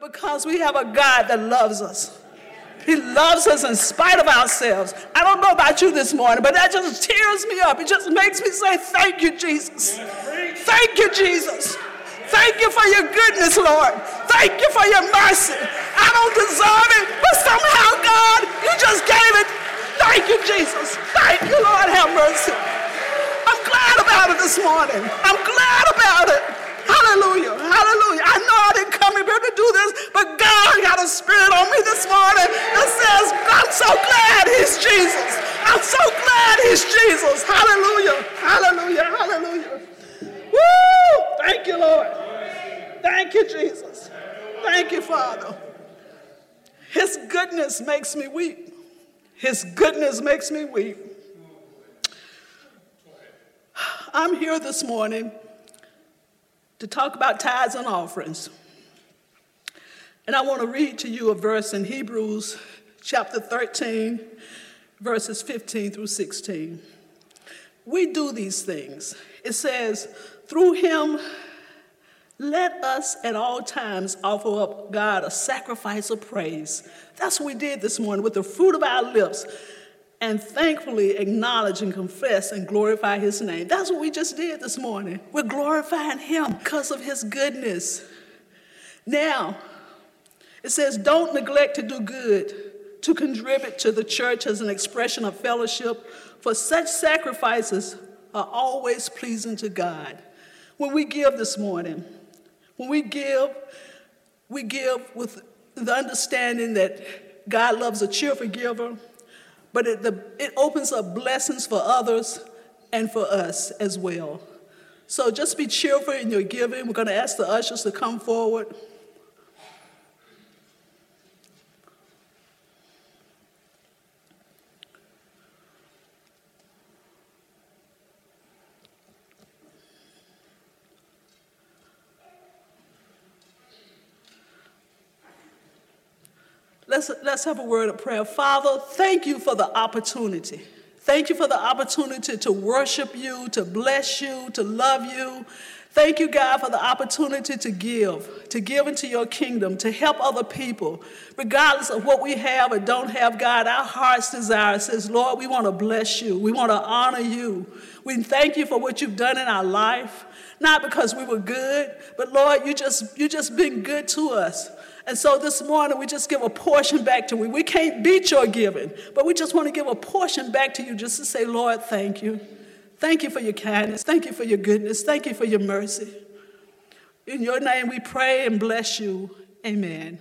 but because we have a God that loves us. He loves us in spite of ourselves. I don't know about you this morning, but that just tears me up. It just makes me say, Thank you, Jesus. Thank you, Jesus. Thank you for your goodness, Lord. Thank you for your mercy. I don't deserve it, but somehow, God, you just gave it. Thank you, Jesus. Thank you, Lord. Have mercy. I'm glad about it this morning. I'm glad about it. Hallelujah. Hallelujah. I know I didn't come here to do this, but God got a spirit on me this morning that says, I'm so glad he's Jesus. I'm so glad he's Jesus. Hallelujah. Hallelujah. Hallelujah. Woo! Thank you, Lord. Thank you, Jesus. Thank you, Father. His goodness makes me weep. His goodness makes me weep. I'm here this morning to talk about tithes and offerings. And I want to read to you a verse in Hebrews chapter 13, verses 15 through 16. We do these things. It says, through him, let us at all times offer up God a sacrifice of praise. That's what we did this morning with the fruit of our lips and thankfully acknowledge and confess and glorify his name. That's what we just did this morning. We're glorifying him because of his goodness. Now, it says, don't neglect to do good, to contribute to the church as an expression of fellowship, for such sacrifices are always pleasing to God. When we give this morning, when we give, we give with the understanding that God loves a cheerful giver but it, the, it opens up blessings for others and for us as well. So just be cheerful in your giving. We're going to ask the ushers to come forward. Let's, let's have a word of prayer. Father, thank you for the opportunity. Thank you for the opportunity to worship you, to bless you, to love you. Thank you, God, for the opportunity to give, to give into your kingdom, to help other people. Regardless of what we have or don't have, God, our heart's desire says, Lord, we want to bless you. We want to honor you. We thank you for what you've done in our life, not because we were good, but Lord, you just you just been good to us. And so this morning, we just give a portion back to you. We can't beat your giving, but we just want to give a portion back to you just to say, Lord, thank you. Thank you for your kindness. Thank you for your goodness. Thank you for your mercy. In your name, we pray and bless you. Amen.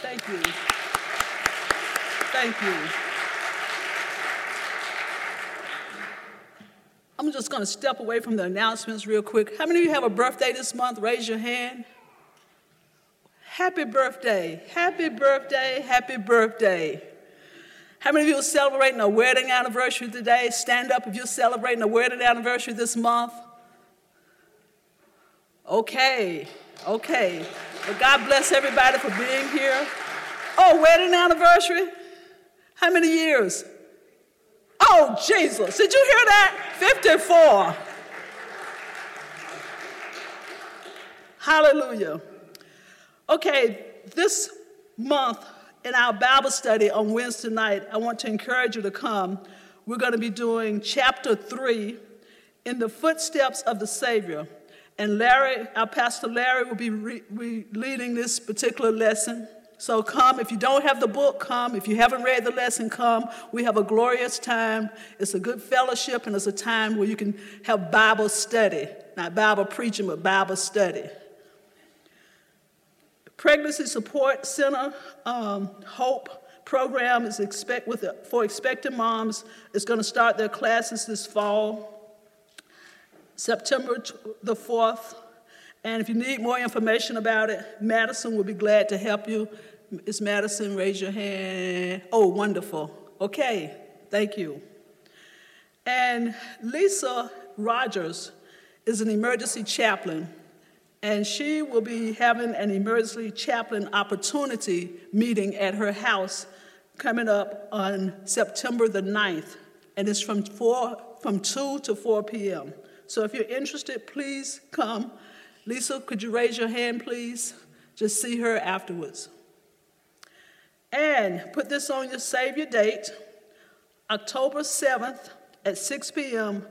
Thank you. Thank you. I'm just going to step away from the announcements real quick. How many of you have a birthday this month? Raise your hand. Happy birthday. Happy birthday. Happy birthday. How many of you are celebrating a wedding anniversary today? Stand up if you're celebrating a wedding anniversary this month. Okay, okay. But God bless everybody for being here. Oh, wedding anniversary? How many years? Oh, Jesus. Did you hear that? 54. Hallelujah. Okay, this month in our Bible study on Wednesday night, I want to encourage you to come. We're going to be doing chapter 3 in the footsteps of the Savior. And Larry, our pastor Larry, will be re- re- leading this particular lesson. So come. If you don't have the book, come. If you haven't read the lesson, come. We have a glorious time. It's a good fellowship, and it's a time where you can have Bible study. Not Bible preaching, but Bible study. Pregnancy Support Center um, Hope program is expect with for expecting moms is going to start their classes this fall. September the 4th. And if you need more information about it, Madison will be glad to help you. Is Madison, raise your hand. Oh, wonderful. Okay, thank you. And Lisa Rogers is an emergency chaplain, and she will be having an emergency chaplain opportunity meeting at her house coming up on September the 9th, and it's from, 4, from 2 to 4 p.m. So if you're interested, please come. Lisa, could you raise your hand, please? Just see her afterwards. And put this on your save your date. October 7th at 6 p.m.,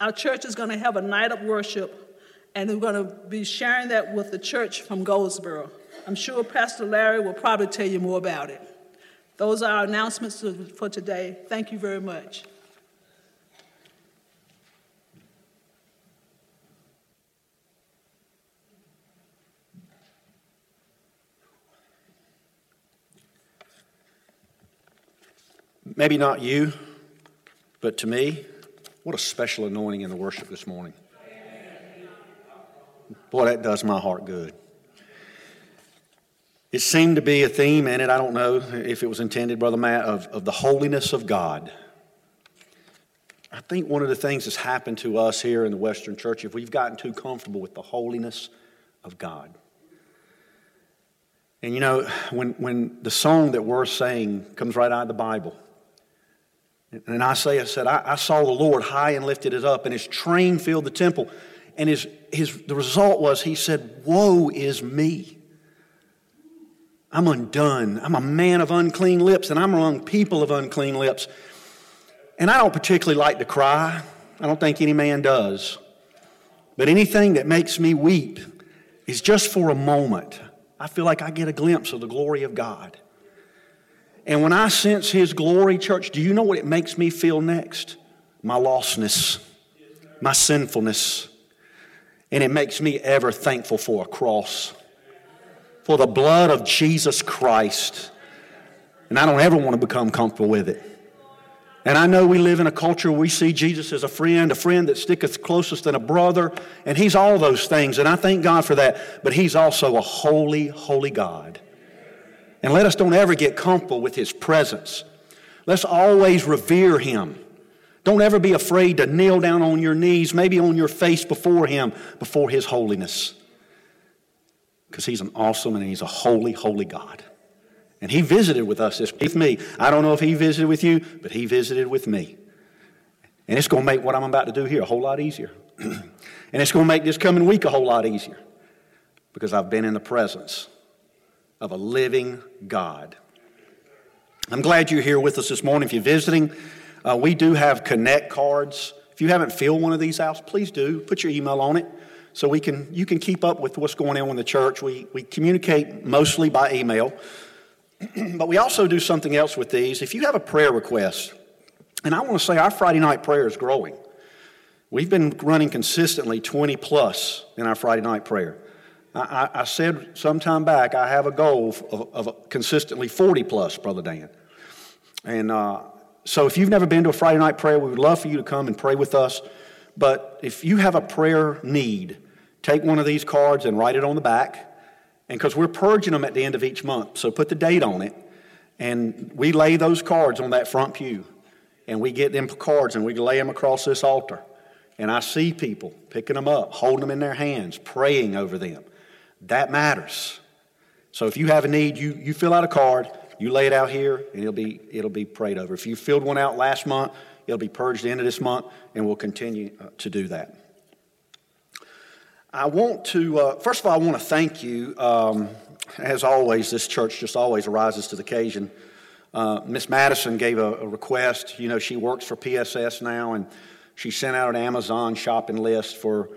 our church is going to have a night of worship, and we're going to be sharing that with the church from Goldsboro. I'm sure Pastor Larry will probably tell you more about it. Those are our announcements for today. Thank you very much. Maybe not you, but to me, what a special anointing in the worship this morning. Boy, that does my heart good. It seemed to be a theme in it, I don't know if it was intended, Brother Matt, of, of the holiness of God. I think one of the things that's happened to us here in the Western church, if we've gotten too comfortable with the holiness of God. And you know, when, when the song that we're saying comes right out of the Bible, and Isaiah said, I, I saw the Lord high and lifted it up, and his train filled the temple. And his, his, the result was he said, Woe is me. I'm undone. I'm a man of unclean lips, and I'm among people of unclean lips. And I don't particularly like to cry. I don't think any man does. But anything that makes me weep is just for a moment. I feel like I get a glimpse of the glory of God. And when I sense His glory, church, do you know what it makes me feel next? My lostness, my sinfulness. And it makes me ever thankful for a cross, for the blood of Jesus Christ. And I don't ever want to become comfortable with it. And I know we live in a culture where we see Jesus as a friend, a friend that sticketh closest than a brother, and He's all those things, and I thank God for that. But He's also a holy, holy God. And let us don't ever get comfortable with his presence. Let's always revere him. Don't ever be afraid to kneel down on your knees, maybe on your face before him, before his holiness. Because he's an awesome and he's a holy, holy God. And he visited with us this with me. I don't know if he visited with you, but he visited with me. And it's going to make what I'm about to do here a whole lot easier. and it's going to make this coming week a whole lot easier because I've been in the presence of a living God. I'm glad you're here with us this morning. If you're visiting, uh, we do have connect cards. If you haven't filled one of these out, please do. Put your email on it so we can, you can keep up with what's going on in the church. We, we communicate mostly by email, but we also do something else with these. If you have a prayer request, and I want to say our Friday night prayer is growing. We've been running consistently 20 plus in our Friday night prayer. I, I said some time back, I have a goal of, of consistently 40 plus, Brother Dan. And uh, so if you've never been to a Friday night prayer, we would love for you to come and pray with us. But if you have a prayer need, take one of these cards and write it on the back. And because we're purging them at the end of each month, so put the date on it. And we lay those cards on that front pew. And we get them cards and we lay them across this altar. And I see people picking them up, holding them in their hands, praying over them. That matters. So if you have a need, you, you fill out a card, you lay it out here, and it'll be, it'll be prayed over. If you filled one out last month, it'll be purged of this month, and we'll continue uh, to do that. I want to, uh, first of all, I want to thank you. Um, as always, this church just always rises to the occasion. Uh, Miss Madison gave a, a, request. You know, she works for PSS now, and she sent out an Amazon shopping list for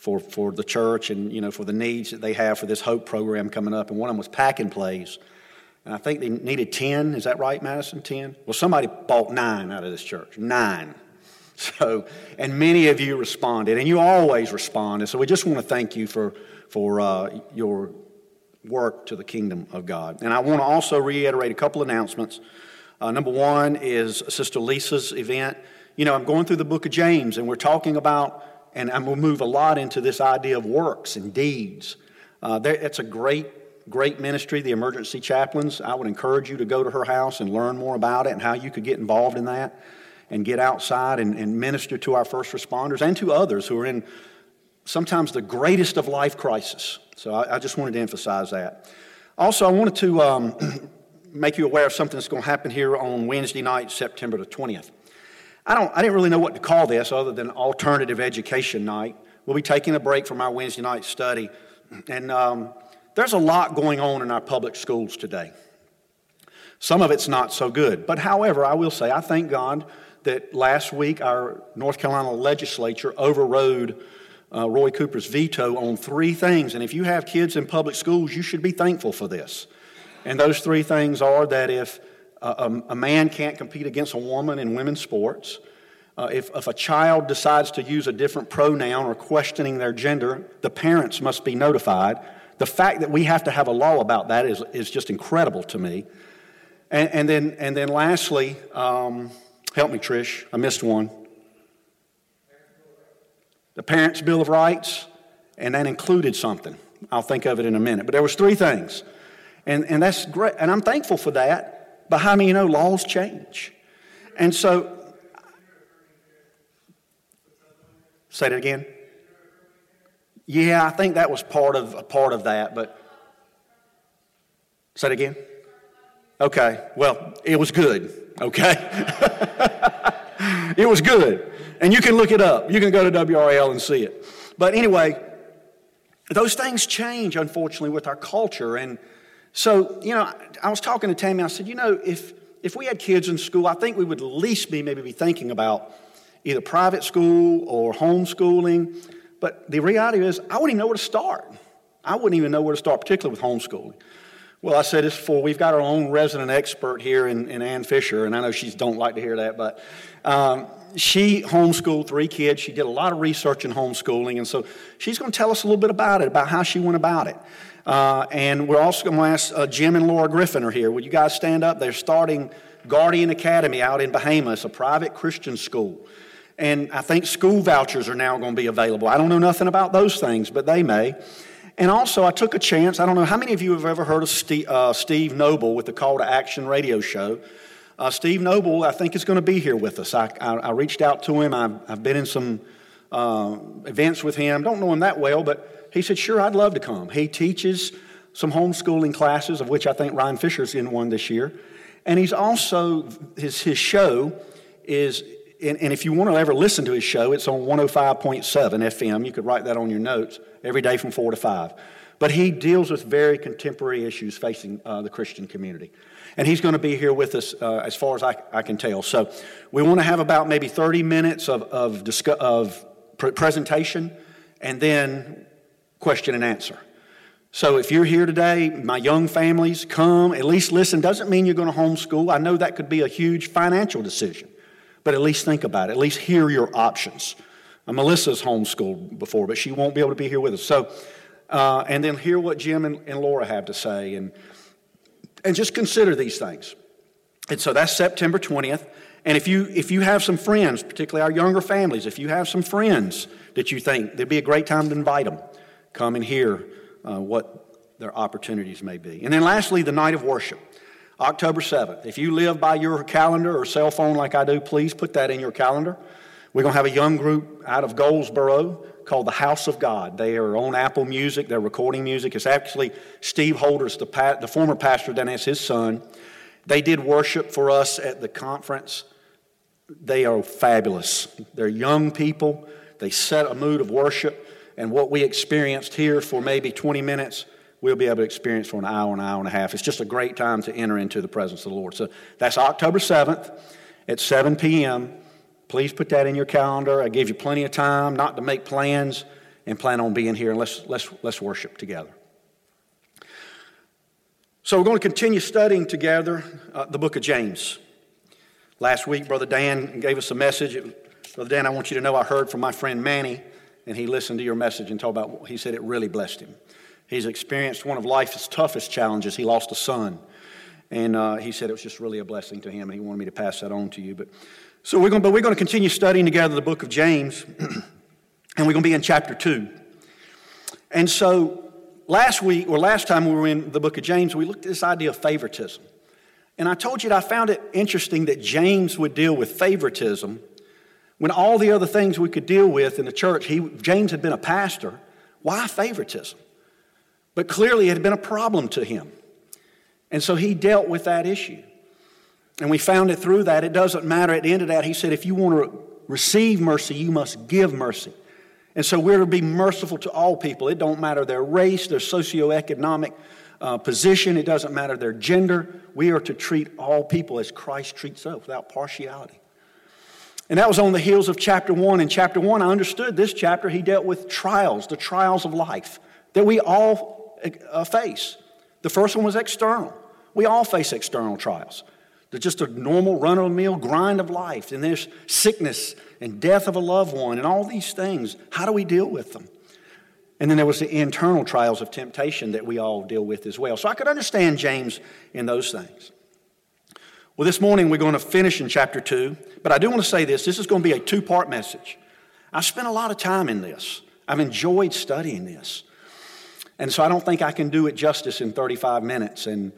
for, for the church and, you know, for the needs that they have for this HOPE program coming up. And one of them was pack and plays. And I think they needed 10. Is that right, Madison? 10? Well, somebody bought nine out of this church. Nine. So, and many of you responded, and you always respond. And so we just want to thank you for, for uh, your work to the kingdom of God. And I want to also reiterate a couple announcements. Uh, number one is Sister Lisa's event. You know, I'm going through the book of James, and we're talking about and, I'm going to move a lot into this idea of works and deeds. Uh, it's a great, great ministry, the emergency chaplains. I would encourage you to go to her house and learn more about it and how you could get involved in that and get outside and, and minister to our first responders and to others who are in sometimes the greatest of life crisis. So I, I just wanted to emphasize that. Also, I wanted to um, make you aware of something that's going to happen here on Wednesday night, September the 20th. I, don't, I didn't really know what to call this other than alternative education night. We'll be taking a break from our Wednesday night study. And um, there's a lot going on in our public schools today. Some of it's not so good. But however, I will say, I thank God that last week our North Carolina legislature overrode uh, Roy Cooper's veto on three things. And if you have kids in public schools, you should be thankful for this. And those three things are that if a, a, man can't compete against a woman in women's sports. Uh, if, if a child decides to use a different pronoun or questioning their gender, the parents must be notified. The fact that we have to have a law about that is, is just incredible to me. And, and then, and then lastly, um, help me, Trish, I missed one. The Parents' Bill of Rights, and that included something. I'll think of it in a minute. But there was three things. And, and that's great. And I'm thankful for that. But how many you know laws change? And so, say it again. Yeah, I think that was part of a part of that, but say it again. Okay, well, it was good, okay? it was good. And you can look it up. You can go to WRAL and see it. But anyway, those things change, unfortunately, with our culture. And so, you know, I was talking to Tammy, I said, you know, if, if we had kids in school, I think we would at least be maybe be thinking about either private school or homeschooling. But the reality is, I wouldn't even know where to start. I wouldn't even know where to start, particularly with homeschooling. Well, I said this before. We've got our own resident expert here in, in Ann Fisher, and I know she don't like to hear that, but um, she homeschooled three kids. She did a lot of research in homeschooling, and so she's going to tell us a little bit about it, about how she went about it. Uh, and we're also going to ask uh, Jim and Laura Griffin are here. Will you guys stand up? They're starting Guardian Academy out in Bahamas, a private Christian school. And I think school vouchers are now going to be available. I don't know nothing about those things, but they may. And also, I took a chance. I don't know how many of you have ever heard of Steve, uh, Steve Noble with the Call to Action radio show. Uh, Steve Noble, I think, is going to be here with us. I, I, I reached out to him. I've, I've been in some uh, events with him. Don't know him that well, but he said, Sure, I'd love to come. He teaches some homeschooling classes, of which I think Ryan Fisher's in one this year. And he's also, his, his show is, and, and if you want to ever listen to his show, it's on 105.7 FM. You could write that on your notes every day from 4 to 5. But he deals with very contemporary issues facing uh, the Christian community. And he's going to be here with us uh, as far as I, I, can tell. So we want to have about maybe 30 minutes of, of, discuss, of presentation, and then question and answer. So if you're here today, my young families, come, at least listen. Doesn't mean you're going to homeschool. I know that could be a huge financial decision, but at least think about it. At least hear your options. Uh, Melissa's homeschooled before, but she won't be able to be here with us. So uh, and then hear what Jim and, and Laura have to say, and, and just consider these things. And so that's September 20th. And if you, if you have some friends, particularly our younger families, if you have some friends that you think there'd be a great time to invite them, come and hear uh, what their opportunities may be. And then lastly, the night of worship, October 7th. If you live by your calendar or cell phone like I do, please put that in your calendar. We're going to have a young group out of Goldsboro called the House of God. They are on Apple Music, they're recording music. It's actually Steve Holders, the, pa- the former pastor, then as his son. They did worship for us at the conference. They are fabulous. They're young people. They set a mood of worship. And what we experienced here for maybe 20 minutes, we'll be able to experience for an hour, an hour and a half. It's just a great time to enter into the presence of the Lord. So that's October 7th at 7 p.m. Please put that in your calendar. I gave you plenty of time not to make plans and plan on being here and let's, let's, let's worship together. So, we're going to continue studying together uh, the book of James. Last week, Brother Dan gave us a message. Brother Dan, I want you to know I heard from my friend Manny, and he listened to your message and talked about, he said it really blessed him. He's experienced one of life's toughest challenges. He lost a son. And uh, he said it was just really a blessing to him, and he wanted me to pass that on to you. But so we're going, but we're going to continue studying together the book of James, and we're going to be in chapter two. And so last week, or last time we were in the book of James, we looked at this idea of favoritism. And I told you that I found it interesting that James would deal with favoritism when all the other things we could deal with in the church, he, James had been a pastor. Why favoritism? But clearly it had been a problem to him. And so he dealt with that issue. And we found it through that. It doesn't matter. At the end of that, he said, if you want to receive mercy, you must give mercy. And so we're to be merciful to all people. It don't matter their race, their socioeconomic uh, position, it doesn't matter their gender. We are to treat all people as Christ treats us without partiality. And that was on the heels of chapter one. In chapter one, I understood this chapter, he dealt with trials, the trials of life that we all uh, face. The first one was external. We all face external trials. They're just a normal run of the mill grind of life. And there's sickness and death of a loved one and all these things. How do we deal with them? And then there was the internal trials of temptation that we all deal with as well. So I could understand James in those things. Well, this morning we're going to finish in chapter 2, but I do want to say this this is going to be a two part message. I've spent a lot of time in this, I've enjoyed studying this. And so I don't think I can do it justice in 35 minutes. And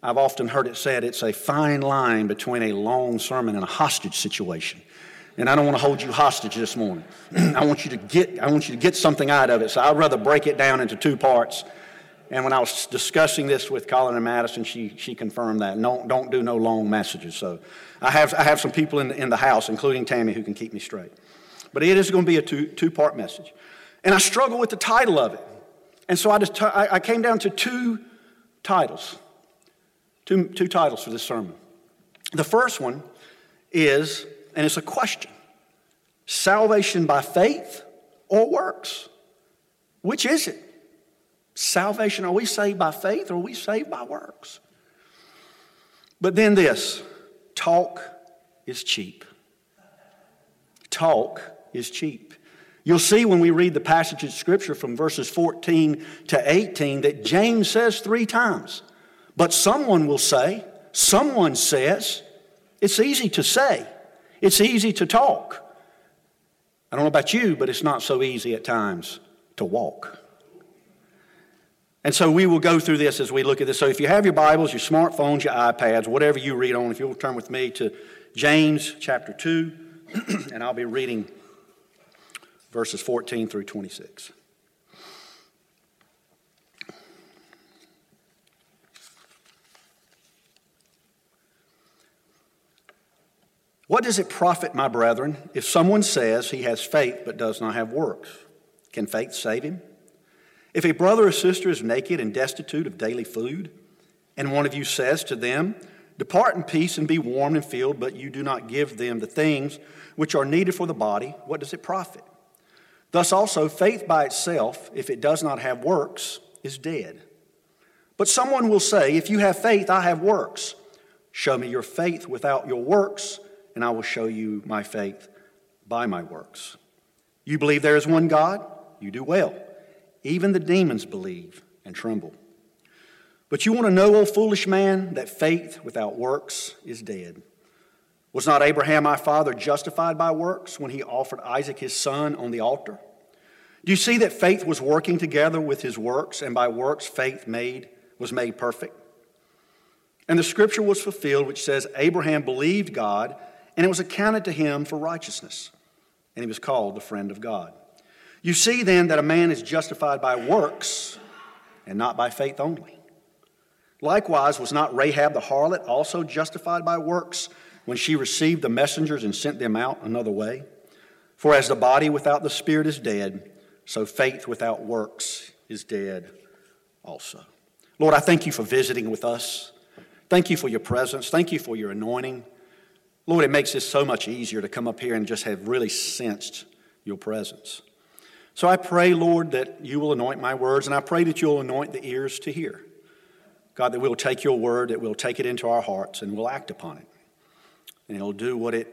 I've often heard it said it's a fine line between a long sermon and a hostage situation. And I don't want to hold you hostage this morning. I want you to get I want you to get something out of it. So I'd rather break it down into two parts. And when I was discussing this with Colin and Madison, she, she confirmed that. No, don't do no long messages. So I have, I have some people in, in the house, including Tammy, who can keep me straight. But it is going to be a two, two part message. And I struggle with the title of it. And so I, just, I, I came down to two titles. Two, two titles for this sermon. The first one is, and it's a question salvation by faith or works? Which is it? Salvation, are we saved by faith or are we saved by works? But then this talk is cheap. Talk is cheap. You'll see when we read the passage of Scripture from verses 14 to 18 that James says three times but someone will say, someone says, it's easy to say, it's easy to talk. I don't know about you, but it's not so easy at times to walk. And so we will go through this as we look at this. So if you have your Bibles, your smartphones, your iPads, whatever you read on, if you'll turn with me to James chapter 2, and I'll be reading verses 14 through 26. What does it profit, my brethren, if someone says he has faith but does not have works? Can faith save him? If a brother or sister is naked and destitute of daily food, and one of you says to them, Depart in peace and be warmed and filled, but you do not give them the things which are needed for the body, what does it profit? Thus also, faith by itself, if it does not have works, is dead. But someone will say, If you have faith, I have works. Show me your faith without your works and I will show you my faith by my works. You believe there is one God? You do well. Even the demons believe and tremble. But you want to know, O foolish man, that faith without works is dead. Was not Abraham my father justified by works when he offered Isaac his son on the altar? Do you see that faith was working together with his works, and by works faith made was made perfect? And the scripture was fulfilled, which says, Abraham believed God, and it was accounted to him for righteousness, and he was called the friend of God. You see then that a man is justified by works and not by faith only. Likewise, was not Rahab the harlot also justified by works when she received the messengers and sent them out another way? For as the body without the spirit is dead, so faith without works is dead also. Lord, I thank you for visiting with us. Thank you for your presence. Thank you for your anointing. Lord, it makes this so much easier to come up here and just have really sensed your presence. So I pray, Lord, that you will anoint my words, and I pray that you'll anoint the ears to hear. God, that we'll take your word, that we'll take it into our hearts, and we'll act upon it. And it'll do what it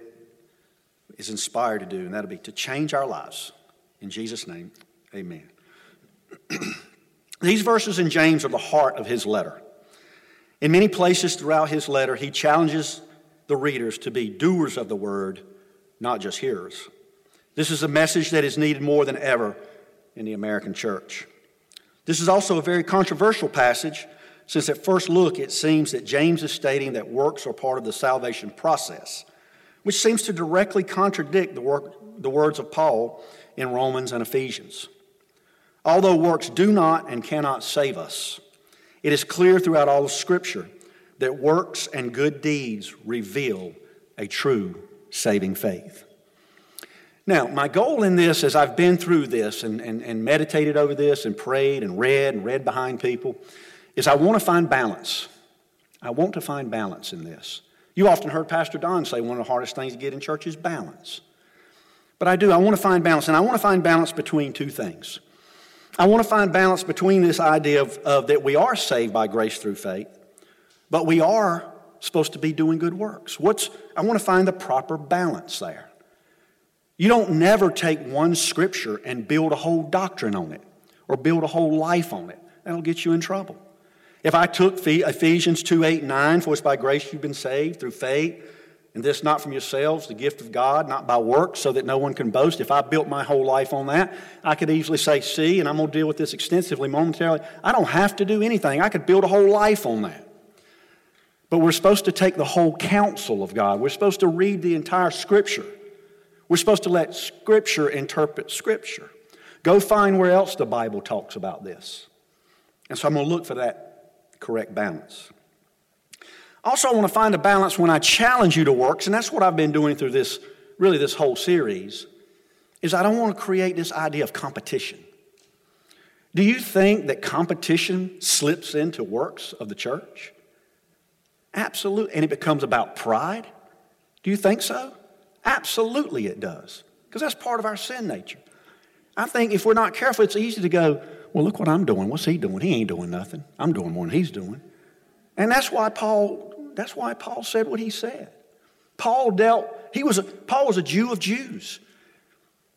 is inspired to do, and that'll be to change our lives. In Jesus' name, amen. These verses in James are the heart of his letter. In many places throughout his letter, he challenges the readers to be doers of the word, not just hearers. This is a message that is needed more than ever in the American church. This is also a very controversial passage since at first look it seems that James is stating that works are part of the salvation process, which seems to directly contradict the, work, the words of Paul in Romans and Ephesians. Although works do not and cannot save us, it is clear throughout all of Scripture that works and good deeds reveal a true saving faith. Now, my goal in this, as I've been through this and, and, and meditated over this and prayed and read and read behind people, is I want to find balance. I want to find balance in this. You often heard Pastor Don say one of the hardest things to get in church is balance. But I do, I want to find balance, and I want to find balance between two things. I want to find balance between this idea of, of that we are saved by grace through faith, but we are supposed to be doing good works. What's, I want to find the proper balance there. You don't never take one scripture and build a whole doctrine on it or build a whole life on it. That'll get you in trouble. If I took Ephesians 2 8 9, for it's by grace you've been saved through faith, and this not from yourselves, the gift of God, not by works, so that no one can boast. If I built my whole life on that, I could easily say, see, and I'm going to deal with this extensively momentarily. I don't have to do anything. I could build a whole life on that. But we're supposed to take the whole counsel of God. We're supposed to read the entire Scripture. We're supposed to let Scripture interpret Scripture. Go find where else the Bible talks about this. And so I'm going to look for that correct balance. Also, I want to find a balance when I challenge you to works, and that's what I've been doing through this, really, this whole series, is I don't want to create this idea of competition. Do you think that competition slips into works of the church? Absolutely. And it becomes about pride? Do you think so? Absolutely, it does. Because that's part of our sin nature. I think if we're not careful, it's easy to go, well, look what I'm doing. What's he doing? He ain't doing nothing. I'm doing more than he's doing. And that's why Paul, that's why Paul said what he said. Paul dealt, he was a, Paul was a Jew of Jews.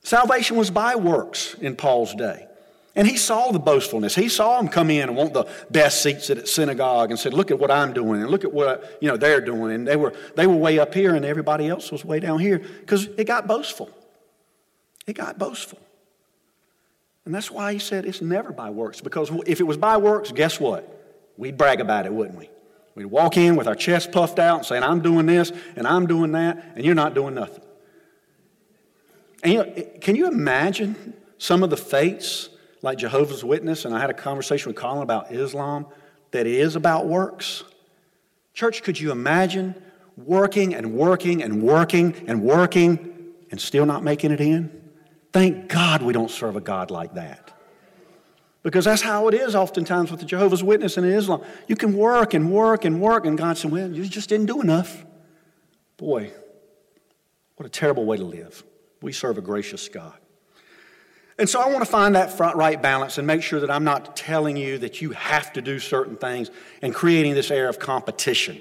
Salvation was by works in Paul's day. And he saw the boastfulness. He saw them come in and want the best seats at synagogue and said, look at what I'm doing and look at what you know they're doing. And they were they were way up here and everybody else was way down here because it got boastful. It got boastful. And that's why he said it's never by works. Because if it was by works, guess what? We'd brag about it, wouldn't we? We'd walk in with our chest puffed out and saying, I'm doing this and I'm doing that, and you're not doing nothing. And you know, can you imagine some of the faiths like Jehovah's Witness? And I had a conversation with Colin about Islam that is about works. Church, could you imagine working and working and working and working and still not making it in? Thank God we don't serve a God like that. Because that's how it is oftentimes with the Jehovah's Witness and Islam. You can work and work and work, and God said, Well, you just didn't do enough. Boy, what a terrible way to live. We serve a gracious God. And so I want to find that front right balance and make sure that I'm not telling you that you have to do certain things and creating this air of competition,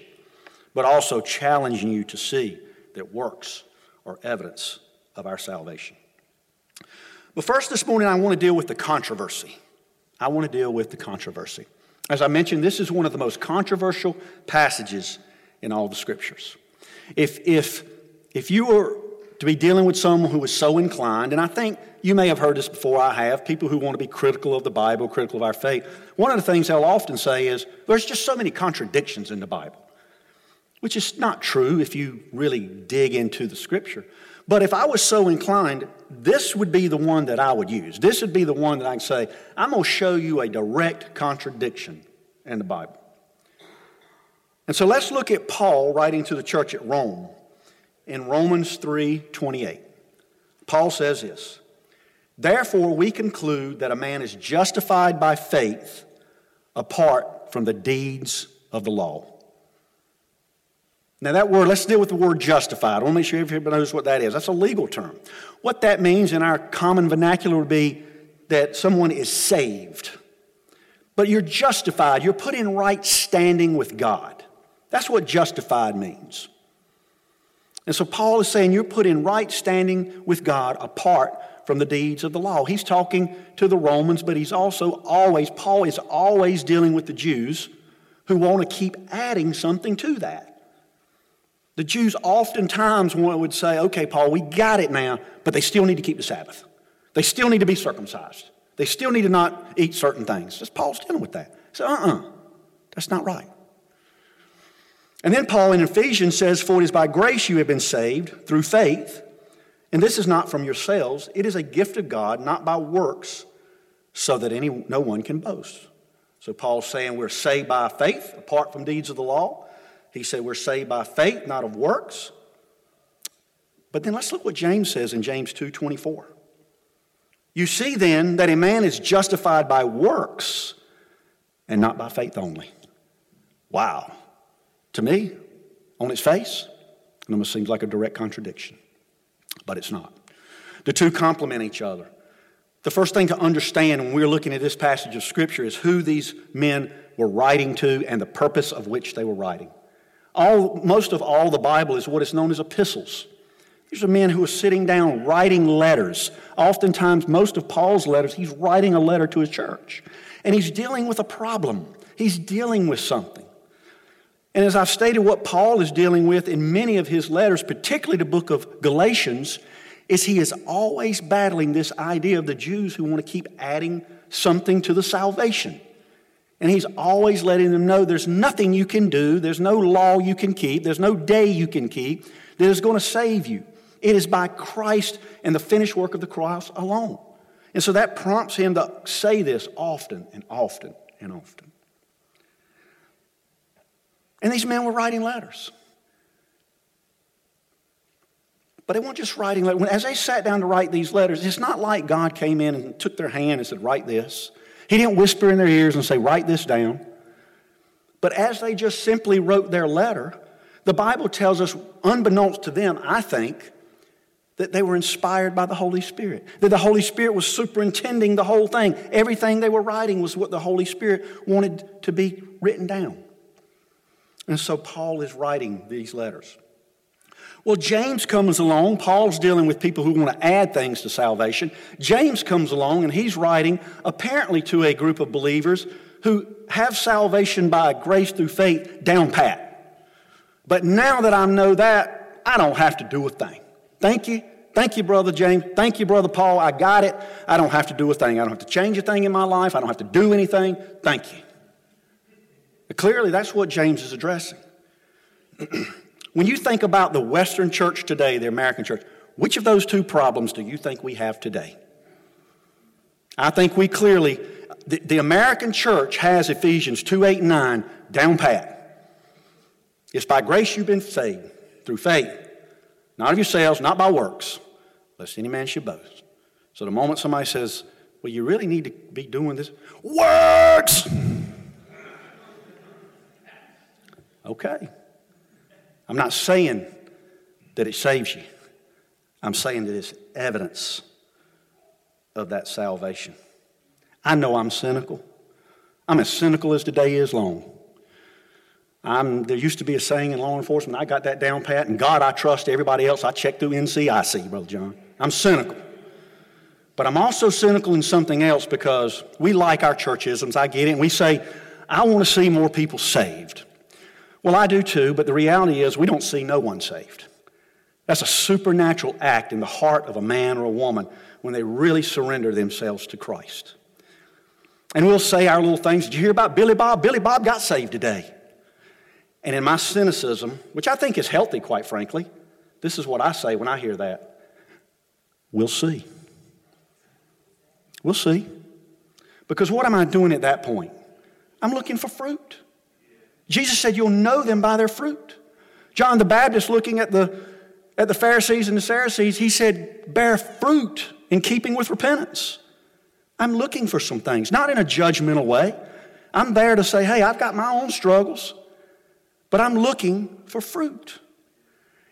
but also challenging you to see that works are evidence of our salvation. But first, this morning, I want to deal with the controversy I want to deal with the controversy. As I mentioned, this is one of the most controversial passages in all the scriptures. If, if, if you were to be dealing with someone who is so inclined, and I think you may have heard this before, I have, people who want to be critical of the Bible, critical of our faith, one of the things they'll often say is, there's just so many contradictions in the Bible, which is not true if you really dig into the scripture. But if I was so inclined, this would be the one that I would use. This would be the one that I can say, I'm going to show you a direct contradiction in the Bible. And so let's look at Paul writing to the church at Rome in Romans 3:28. Paul says this, "Therefore we conclude that a man is justified by faith apart from the deeds of the law." Now, that word, let's deal with the word justified. I want to make sure everybody knows what that is. That's a legal term. What that means in our common vernacular would be that someone is saved. But you're justified, you're put in right standing with God. That's what justified means. And so Paul is saying you're put in right standing with God apart from the deeds of the law. He's talking to the Romans, but he's also always, Paul is always dealing with the Jews who want to keep adding something to that. The Jews oftentimes would say, okay, Paul, we got it now, but they still need to keep the Sabbath. They still need to be circumcised. They still need to not eat certain things. Just Paul's dealing with that. So, uh uh-uh, uh, that's not right. And then Paul in Ephesians says, For it is by grace you have been saved through faith, and this is not from yourselves. It is a gift of God, not by works, so that any, no one can boast. So Paul's saying we're saved by faith apart from deeds of the law. He said we're saved by faith, not of works. But then let's look what James says in James 2:24. You see then that a man is justified by works and not by faith only. Wow. To me, on its face, it almost seems like a direct contradiction. But it's not. The two complement each other. The first thing to understand when we're looking at this passage of Scripture is who these men were writing to and the purpose of which they were writing. All, most of all the Bible is what is known as epistles. These are men who are sitting down writing letters. Oftentimes, most of Paul's letters, he's writing a letter to his church. And he's dealing with a problem, he's dealing with something. And as I've stated, what Paul is dealing with in many of his letters, particularly the book of Galatians, is he is always battling this idea of the Jews who want to keep adding something to the salvation. And he's always letting them know there's nothing you can do, there's no law you can keep, there's no day you can keep that is going to save you. It is by Christ and the finished work of the cross alone. And so that prompts him to say this often and often and often. And these men were writing letters. But they weren't just writing letters. As they sat down to write these letters, it's not like God came in and took their hand and said, Write this. He didn't whisper in their ears and say, Write this down. But as they just simply wrote their letter, the Bible tells us, unbeknownst to them, I think, that they were inspired by the Holy Spirit, that the Holy Spirit was superintending the whole thing. Everything they were writing was what the Holy Spirit wanted to be written down. And so Paul is writing these letters. Well, James comes along. Paul's dealing with people who want to add things to salvation. James comes along and he's writing apparently to a group of believers who have salvation by grace through faith down pat. But now that I know that, I don't have to do a thing. Thank you. Thank you, Brother James. Thank you, Brother Paul. I got it. I don't have to do a thing. I don't have to change a thing in my life. I don't have to do anything. Thank you. Clearly, that's what James is addressing. When you think about the Western church today, the American church, which of those two problems do you think we have today? I think we clearly, the, the American church has Ephesians 2 8 and 9 down pat. It's by grace you've been saved through faith, not of yourselves, not by works, lest any man should boast. So the moment somebody says, Well, you really need to be doing this, works! Okay. I'm not saying that it saves you. I'm saying that it's evidence of that salvation. I know I'm cynical. I'm as cynical as the day is long. I'm, there used to be a saying in law enforcement, I got that down pat, and God I trust, everybody else I check through NCIC, Brother John. I'm cynical. But I'm also cynical in something else because we like our churchisms. I get it. And we say, I want to see more people saved. Well, I do too, but the reality is we don't see no one saved. That's a supernatural act in the heart of a man or a woman when they really surrender themselves to Christ. And we'll say our little things. Did you hear about Billy Bob? Billy Bob got saved today. And in my cynicism, which I think is healthy, quite frankly, this is what I say when I hear that. We'll see. We'll see. Because what am I doing at that point? I'm looking for fruit. Jesus said, You'll know them by their fruit. John the Baptist, looking at the, at the Pharisees and the Sadducees, he said, Bear fruit in keeping with repentance. I'm looking for some things, not in a judgmental way. I'm there to say, Hey, I've got my own struggles, but I'm looking for fruit.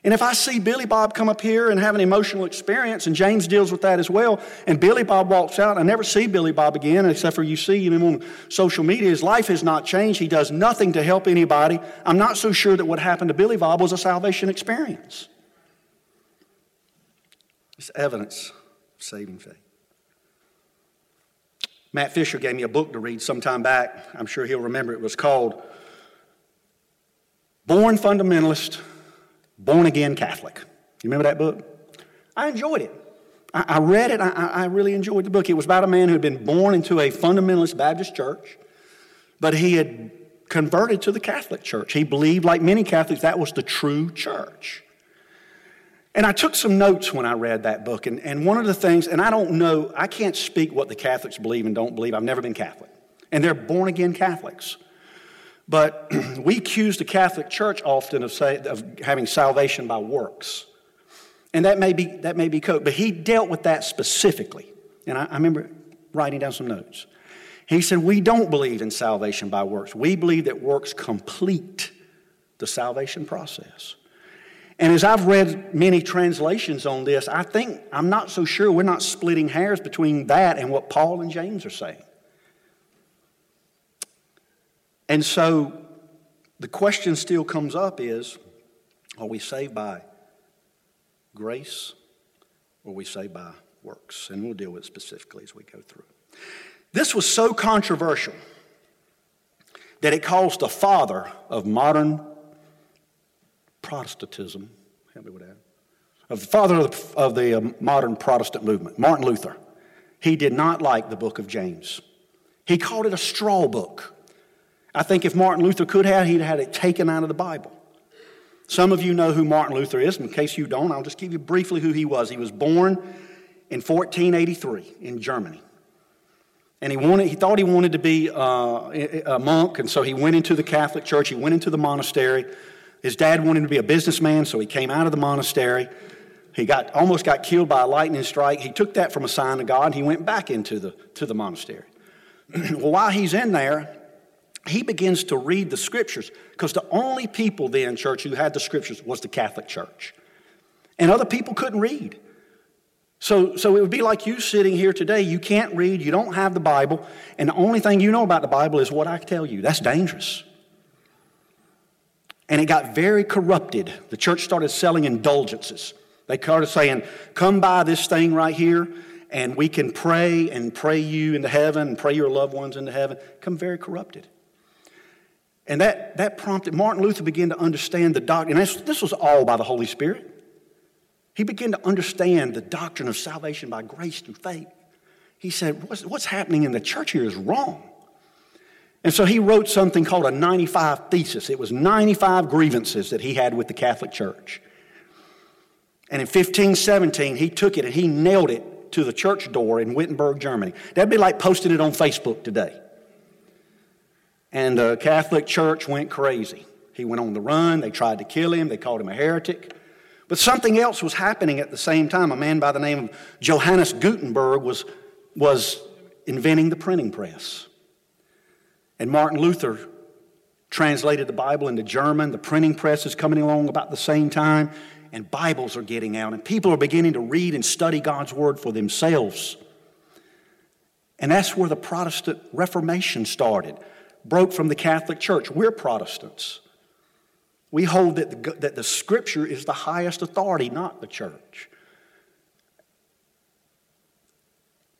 And if I see Billy Bob come up here and have an emotional experience, and James deals with that as well, and Billy Bob walks out, I never see Billy Bob again, except for you see him on social media. His life has not changed. He does nothing to help anybody. I'm not so sure that what happened to Billy Bob was a salvation experience. It's evidence of saving faith. Matt Fisher gave me a book to read some time back. I'm sure he'll remember it was called Born Fundamentalist Born Again Catholic. You remember that book? I enjoyed it. I, I read it. I, I really enjoyed the book. It was about a man who had been born into a fundamentalist Baptist church, but he had converted to the Catholic Church. He believed, like many Catholics, that was the true church. And I took some notes when I read that book. And, and one of the things, and I don't know, I can't speak what the Catholics believe and don't believe. I've never been Catholic. And they're born again Catholics. But we accuse the Catholic Church often of, say, of having salvation by works. And that may be, that may be code, but he dealt with that specifically. And I, I remember writing down some notes. He said, We don't believe in salvation by works. We believe that works complete the salvation process. And as I've read many translations on this, I think I'm not so sure we're not splitting hairs between that and what Paul and James are saying. And so the question still comes up is are we saved by grace or are we saved by works? And we'll deal with it specifically as we go through. This was so controversial that it caused the father of modern Protestantism, help me with that, of the father of the, of the uh, modern Protestant movement, Martin Luther. He did not like the book of James. He called it a straw book. I think if Martin Luther could have, he'd have had it taken out of the Bible. Some of you know who Martin Luther is. In case you don't, I'll just give you briefly who he was. He was born in 1483 in Germany. And he, wanted, he thought he wanted to be uh, a monk, and so he went into the Catholic Church. He went into the monastery. His dad wanted to be a businessman, so he came out of the monastery. He got, almost got killed by a lightning strike. He took that from a sign of God, and he went back into the, to the monastery. well, while he's in there, he begins to read the scriptures because the only people then, church, who had the scriptures was the Catholic Church. And other people couldn't read. So, so it would be like you sitting here today. You can't read, you don't have the Bible, and the only thing you know about the Bible is what I tell you. That's dangerous. And it got very corrupted. The church started selling indulgences. They started saying, Come buy this thing right here, and we can pray and pray you into heaven and pray your loved ones into heaven. Come very corrupted. And that, that prompted Martin Luther began to understand the doctrine. And this was all by the Holy Spirit. He began to understand the doctrine of salvation by grace through faith. He said, What's, what's happening in the church here is wrong. And so he wrote something called a 95 Thesis. It was 95 grievances that he had with the Catholic Church. And in 1517, he took it and he nailed it to the church door in Wittenberg, Germany. That'd be like posting it on Facebook today and the Catholic Church went crazy. He went on the run. They tried to kill him. They called him a heretic. But something else was happening at the same time. A man by the name of Johannes Gutenberg was, was inventing the printing press. And Martin Luther translated the Bible into German. The printing press is coming along about the same time, and Bibles are getting out, and people are beginning to read and study God's Word for themselves. And that's where the Protestant Reformation started broke from the Catholic Church. We're Protestants. We hold that the, that the Scripture is the highest authority, not the church.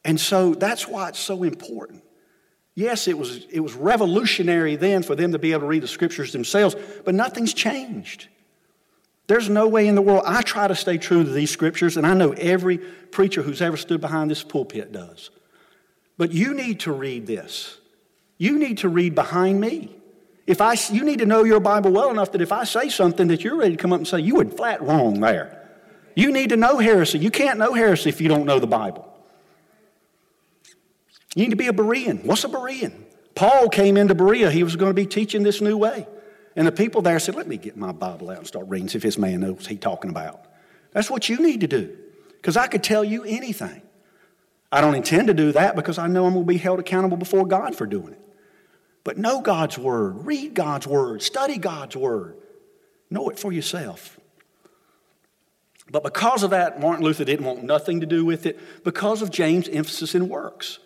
And so that's why it's so important. Yes, it was, it was revolutionary then for them to be able to read the scriptures themselves, but nothing's changed. There's no way in the world. I try to stay true to these scriptures, and I know every preacher who's ever stood behind this pulpit does. But you need to read this. You need to read behind me. If I, you need to know your Bible well enough that if I say something that you're ready to come up and say, you were flat wrong there. You need to know heresy. You can't know heresy if you don't know the Bible. You need to be a Berean. What's a Berean? Paul came into Berea. He was going to be teaching this new way. And the people there said, Let me get my Bible out and start reading, see if this man knows what he's talking about. That's what you need to do. Because I could tell you anything. I don't intend to do that because I know I'm going to be held accountable before God for doing it. But know God's Word, read God's Word, study God's Word, know it for yourself. But because of that, Martin Luther didn't want nothing to do with it because of James' emphasis in works.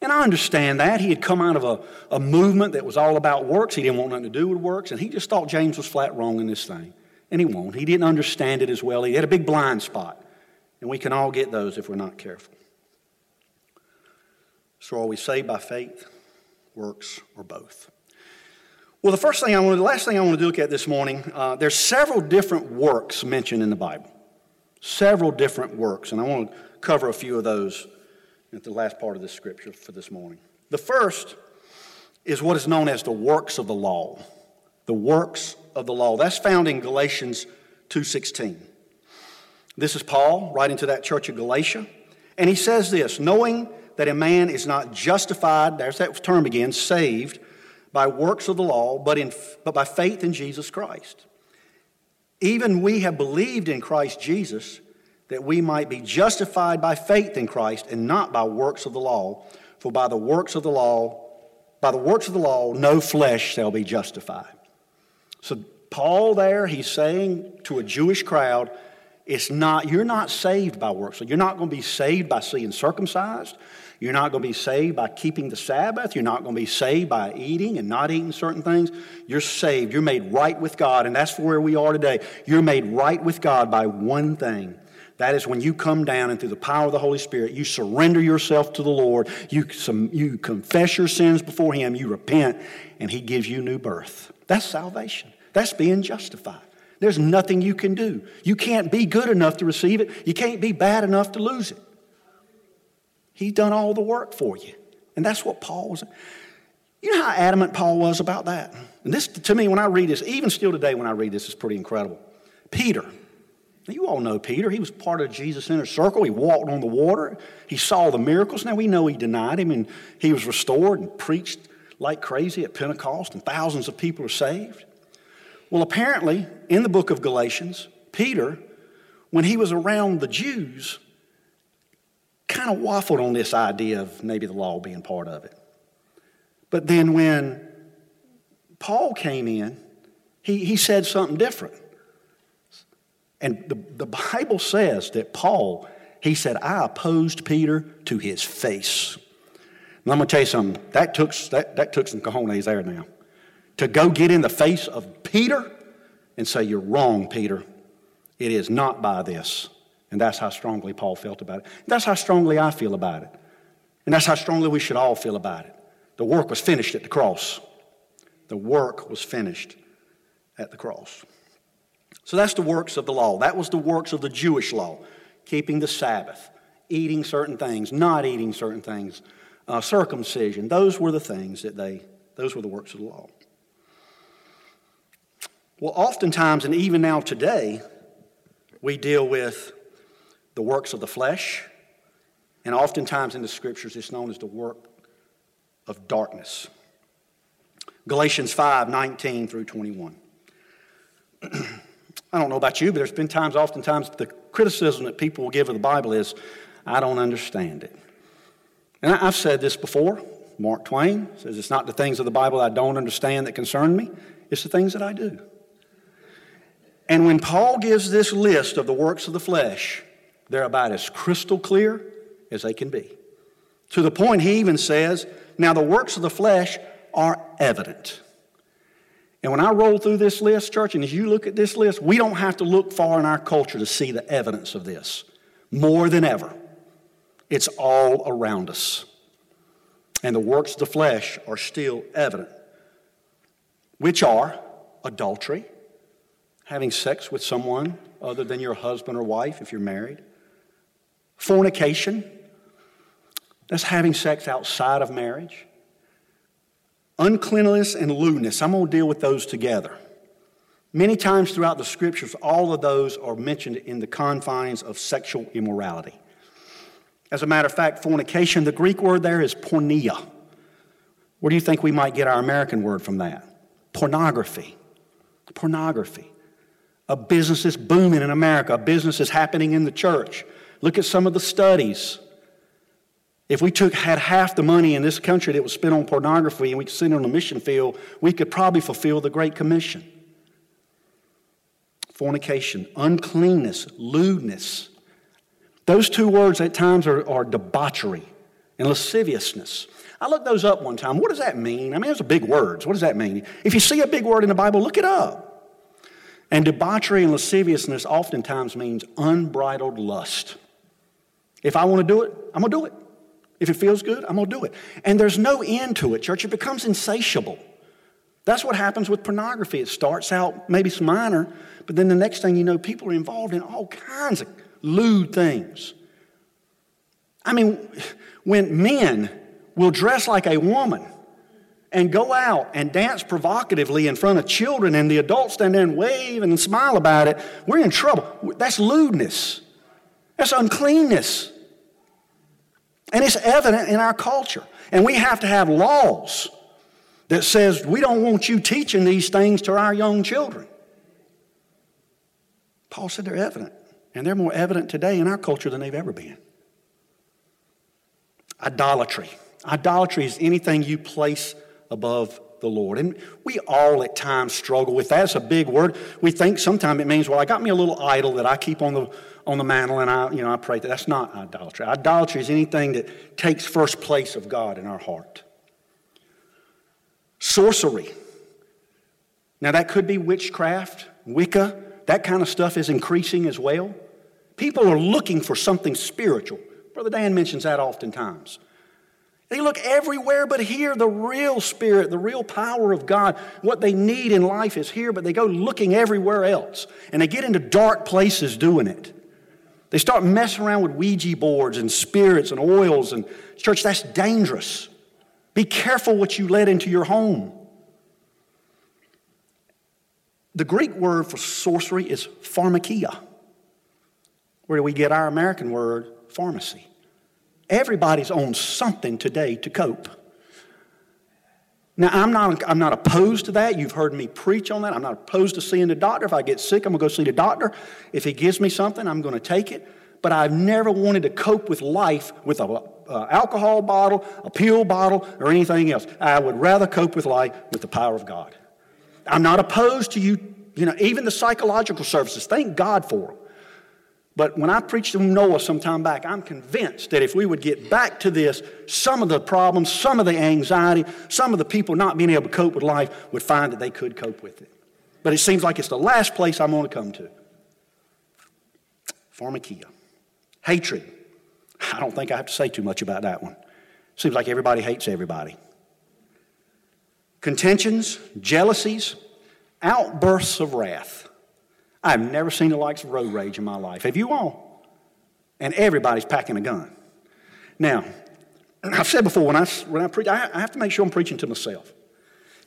And I understand that. He had come out of a, a movement that was all about works. He didn't want nothing to do with works, and he just thought James was flat wrong in this thing. And he won't. He didn't understand it as well. He had a big blind spot. And we can all get those if we're not careful. So are we saved by faith, works, or both? Well, the first thing I want, the last thing I want to look at this morning, uh, there's several different works mentioned in the Bible. Several different works, and I want to cover a few of those at the last part of this scripture for this morning. The first is what is known as the works of the law. The works of the law. That's found in Galatians 2:16. This is Paul writing to that church of Galatia, and he says this, knowing that a man is not justified, there's that term again, saved by works of the law, but, in, but by faith in Jesus Christ. Even we have believed in Christ Jesus that we might be justified by faith in Christ and not by works of the law. For by the works of the law, by the works of the law, no flesh shall be justified. So Paul there, he's saying to a Jewish crowd, it's not, you're not saved by works. So you're not going to be saved by being circumcised. You're not going to be saved by keeping the Sabbath. You're not going to be saved by eating and not eating certain things. You're saved. You're made right with God. And that's where we are today. You're made right with God by one thing that is when you come down and through the power of the Holy Spirit, you surrender yourself to the Lord, you, you confess your sins before Him, you repent, and He gives you new birth. That's salvation. That's being justified. There's nothing you can do. You can't be good enough to receive it, you can't be bad enough to lose it. He's done all the work for you. And that's what Paul was. You know how adamant Paul was about that? And this, to me, when I read this, even still today when I read this, is pretty incredible. Peter, you all know Peter. He was part of Jesus' inner circle. He walked on the water. He saw the miracles. Now we know he denied him and he was restored and preached like crazy at Pentecost, and thousands of people are saved. Well, apparently, in the book of Galatians, Peter, when he was around the Jews, kind of waffled on this idea of maybe the law being part of it. But then when Paul came in, he, he said something different. And the, the Bible says that Paul, he said, I opposed Peter to his face. And I'm going to tell you something, that took, that, that took some cojones there now. To go get in the face of Peter and say, You're wrong, Peter. It is not by this. And that's how strongly Paul felt about it. That's how strongly I feel about it. And that's how strongly we should all feel about it. The work was finished at the cross. The work was finished at the cross. So that's the works of the law. That was the works of the Jewish law keeping the Sabbath, eating certain things, not eating certain things, uh, circumcision. Those were the things that they, those were the works of the law. Well, oftentimes, and even now today, we deal with the works of the flesh, and oftentimes in the scriptures, it's known as the work of darkness. Galatians 5 19 through 21. I don't know about you, but there's been times, oftentimes, the criticism that people will give of the Bible is, I don't understand it. And I've said this before. Mark Twain says, It's not the things of the Bible I don't understand that concern me, it's the things that I do. And when Paul gives this list of the works of the flesh, they're about as crystal clear as they can be. To the point he even says, Now the works of the flesh are evident. And when I roll through this list, church, and as you look at this list, we don't have to look far in our culture to see the evidence of this more than ever. It's all around us. And the works of the flesh are still evident, which are adultery, having sex with someone other than your husband or wife if you're married, fornication, that's having sex outside of marriage, uncleanliness and lewdness. I'm going to deal with those together. Many times throughout the scriptures, all of those are mentioned in the confines of sexual immorality. As a matter of fact, fornication, the Greek word there is porneia. Where do you think we might get our American word from that? Pornography. Pornography. A business is booming in America, a business is happening in the church. Look at some of the studies. If we took, had half the money in this country that was spent on pornography and we could send it on the mission field, we could probably fulfill the Great Commission. Fornication, uncleanness, lewdness. Those two words at times are, are debauchery and lasciviousness. I looked those up one time. What does that mean? I mean, those are big words. What does that mean? If you see a big word in the Bible, look it up. And debauchery and lasciviousness oftentimes means unbridled lust. If I want to do it, I'm going to do it. If it feels good, I'm going to do it. And there's no end to it, church. It becomes insatiable. That's what happens with pornography. It starts out maybe it's minor, but then the next thing you know, people are involved in all kinds of lewd things. I mean, when men will dress like a woman and go out and dance provocatively in front of children and the adults stand there and wave and smile about it, we're in trouble. That's lewdness. That's uncleanness. And it's evident in our culture. And we have to have laws that says we don't want you teaching these things to our young children. Paul said they're evident. And they're more evident today in our culture than they've ever been. Idolatry. Idolatry is anything you place above the Lord. And we all at times struggle with that. It's a big word. We think sometimes it means, well, I got me a little idol that I keep on the on the mantle and I, you know, I pray that. That's not idolatry. Idolatry is anything that takes first place of God in our heart. Sorcery. Now that could be witchcraft, Wicca. That kind of stuff is increasing as well. People are looking for something spiritual. Brother Dan mentions that oftentimes. They look everywhere but here. The real spirit, the real power of God, what they need in life is here, but they go looking everywhere else. And they get into dark places doing it. They start messing around with Ouija boards and spirits and oils. And, church, that's dangerous. Be careful what you let into your home. The Greek word for sorcery is pharmakia, where do we get our American word pharmacy. Everybody's on something today to cope. Now, I'm not, I'm not opposed to that. You've heard me preach on that. I'm not opposed to seeing the doctor. If I get sick, I'm going to go see the doctor. If he gives me something, I'm going to take it. But I've never wanted to cope with life with an alcohol bottle, a pill bottle, or anything else. I would rather cope with life with the power of God. I'm not opposed to you, you know, even the psychological services. Thank God for them. But when I preached to Noah some time back, I'm convinced that if we would get back to this, some of the problems, some of the anxiety, some of the people not being able to cope with life would find that they could cope with it. But it seems like it's the last place I'm going to come to. Pharmakia. Hatred. I don't think I have to say too much about that one. Seems like everybody hates everybody. Contentions, jealousies, outbursts of wrath. I've never seen the likes of road rage in my life. Have you all? And everybody's packing a gun. Now, I've said before, when I, when I preach, I, I have to make sure I'm preaching to myself.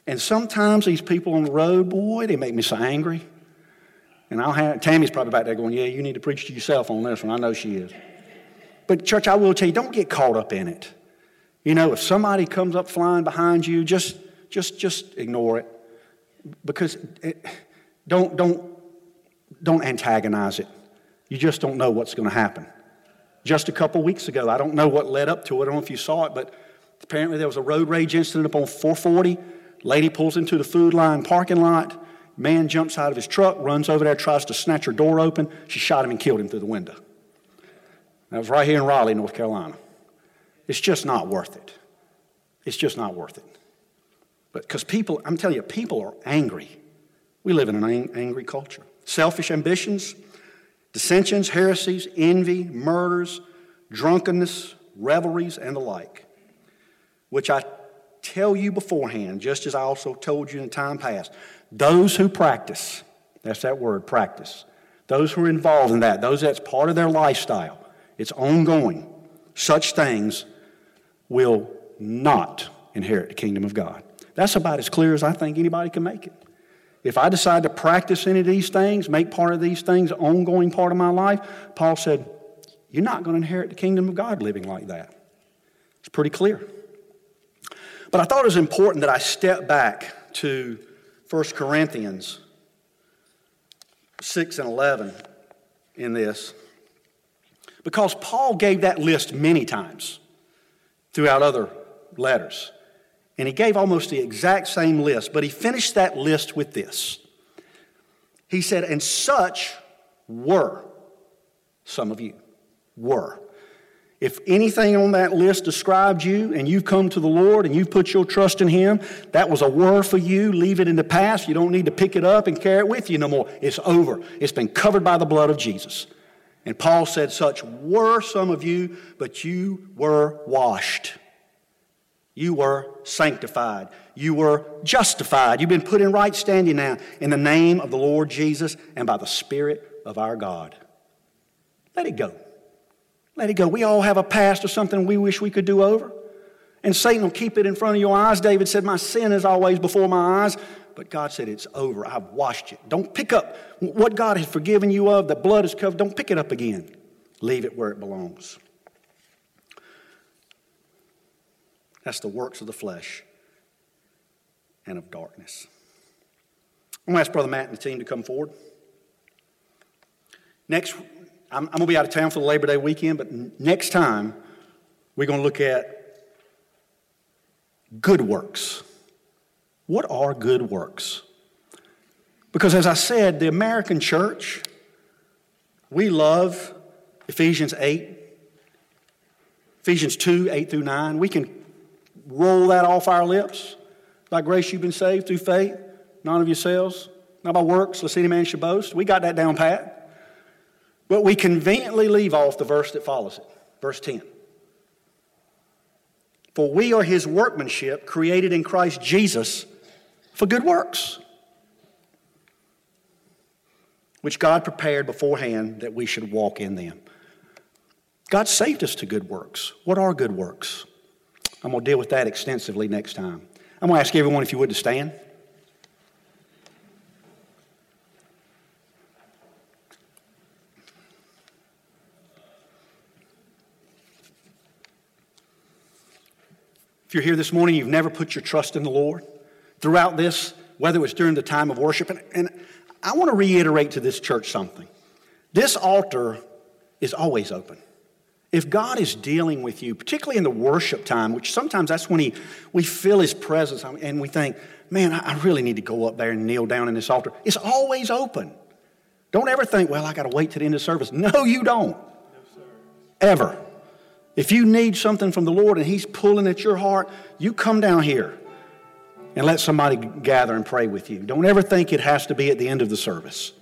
And sometimes these people on the road, boy, they make me so angry. And I'll have, Tammy's probably back there going, yeah, you need to preach to yourself on this one. I know she is. But church, I will tell you, don't get caught up in it. You know, if somebody comes up flying behind you, just, just, just ignore it. Because it, don't, don't, don't antagonize it. You just don't know what's going to happen. Just a couple weeks ago, I don't know what led up to it. I don't know if you saw it, but apparently there was a road rage incident up on 440. Lady pulls into the Food Lion parking lot. Man jumps out of his truck, runs over there, tries to snatch her door open. She shot him and killed him through the window. That was right here in Raleigh, North Carolina. It's just not worth it. It's just not worth it. But because people, I'm telling you, people are angry. We live in an angry culture selfish ambitions, dissensions, heresies, envy, murders, drunkenness, revelries, and the like, which I tell you beforehand, just as I also told you in time past. Those who practice, that's that word, practice. Those who are involved in that, those that's part of their lifestyle, it's ongoing. Such things will not inherit the kingdom of God. That's about as clear as I think anybody can make it. If I decide to practice any of these things, make part of these things ongoing part of my life, Paul said, You're not going to inherit the kingdom of God living like that. It's pretty clear. But I thought it was important that I step back to 1 Corinthians 6 and 11 in this because Paul gave that list many times throughout other letters. And he gave almost the exact same list, but he finished that list with this. He said, And such were some of you. Were. If anything on that list described you and you've come to the Lord and you've put your trust in Him, that was a word for you. Leave it in the past. You don't need to pick it up and carry it with you no more. It's over. It's been covered by the blood of Jesus. And Paul said, Such were some of you, but you were washed. You were sanctified. You were justified. You've been put in right standing now in the name of the Lord Jesus and by the Spirit of our God. Let it go. Let it go. We all have a past or something we wish we could do over. And Satan will keep it in front of your eyes. David said, My sin is always before my eyes. But God said, It's over. I've washed it. Don't pick up what God has forgiven you of, the blood is covered. Don't pick it up again. Leave it where it belongs. That's the works of the flesh and of darkness. I'm going to ask Brother Matt and the team to come forward. Next, I'm, I'm going to be out of town for the Labor Day weekend, but next time we're going to look at good works. What are good works? Because as I said, the American church, we love Ephesians 8, Ephesians 2, 8 through 9. We can roll that off our lips. By grace you've been saved through faith, none of yourselves, not by works, lest any man should boast. We got that down pat. But we conveniently leave off the verse that follows it, verse 10. For we are his workmanship, created in Christ Jesus for good works, which God prepared beforehand that we should walk in them. God saved us to good works. What are good works? I'm going to deal with that extensively next time. I'm going to ask everyone, if you would, to stand. If you're here this morning, you've never put your trust in the Lord throughout this, whether it was during the time of worship, and, and I want to reiterate to this church something. This altar is always open. If God is dealing with you, particularly in the worship time, which sometimes that's when he, we feel His presence um, and we think, man, I really need to go up there and kneel down in this altar, it's always open. Don't ever think, well, I got to wait to the end of service. No, you don't. No, ever. If you need something from the Lord and He's pulling at your heart, you come down here and let somebody gather and pray with you. Don't ever think it has to be at the end of the service.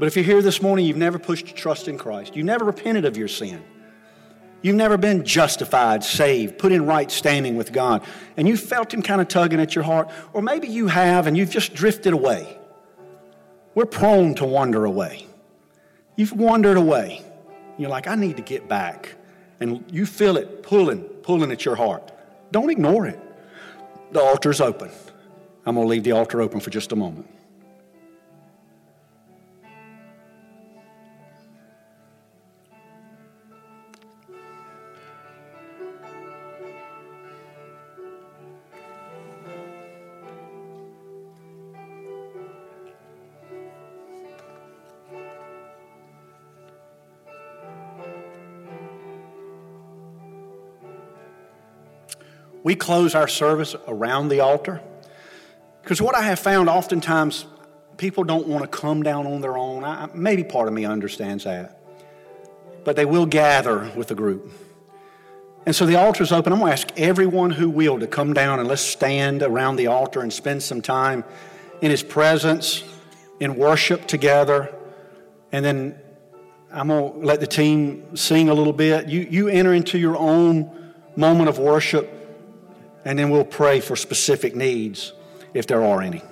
But if you're here this morning, you've never pushed your trust in Christ, you never repented of your sin, you've never been justified, saved, put in right standing with God, and you felt Him kind of tugging at your heart, or maybe you have and you've just drifted away. We're prone to wander away. You've wandered away. You're like, I need to get back. And you feel it pulling, pulling at your heart. Don't ignore it. The altar's open. I'm going to leave the altar open for just a moment. We close our service around the altar because what I have found oftentimes people don't want to come down on their own. I, maybe part of me understands that. But they will gather with a group. And so the altar is open. I'm going to ask everyone who will to come down and let's stand around the altar and spend some time in His presence, in worship together. And then I'm going to let the team sing a little bit. You, you enter into your own moment of worship, and then we'll pray for specific needs if there are any.